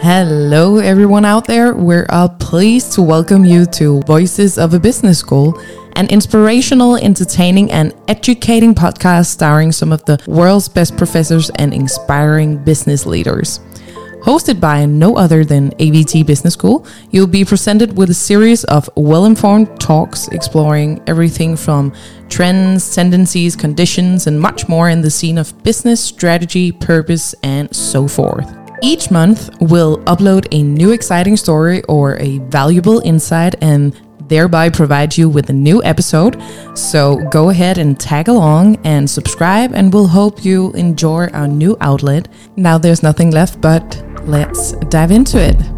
Hello, everyone out there. We're uh, pleased to welcome you to Voices of a Business School, an inspirational, entertaining, and educating podcast starring some of the world's best professors and inspiring business leaders. Hosted by no other than AVT Business School, you'll be presented with a series of well informed talks exploring everything from trends, tendencies, conditions, and much more in the scene of business, strategy, purpose, and so forth. Each month, we'll upload a new exciting story or a valuable insight and thereby provide you with a new episode. So go ahead and tag along and subscribe, and we'll hope you enjoy our new outlet. Now there's nothing left but let's dive into it.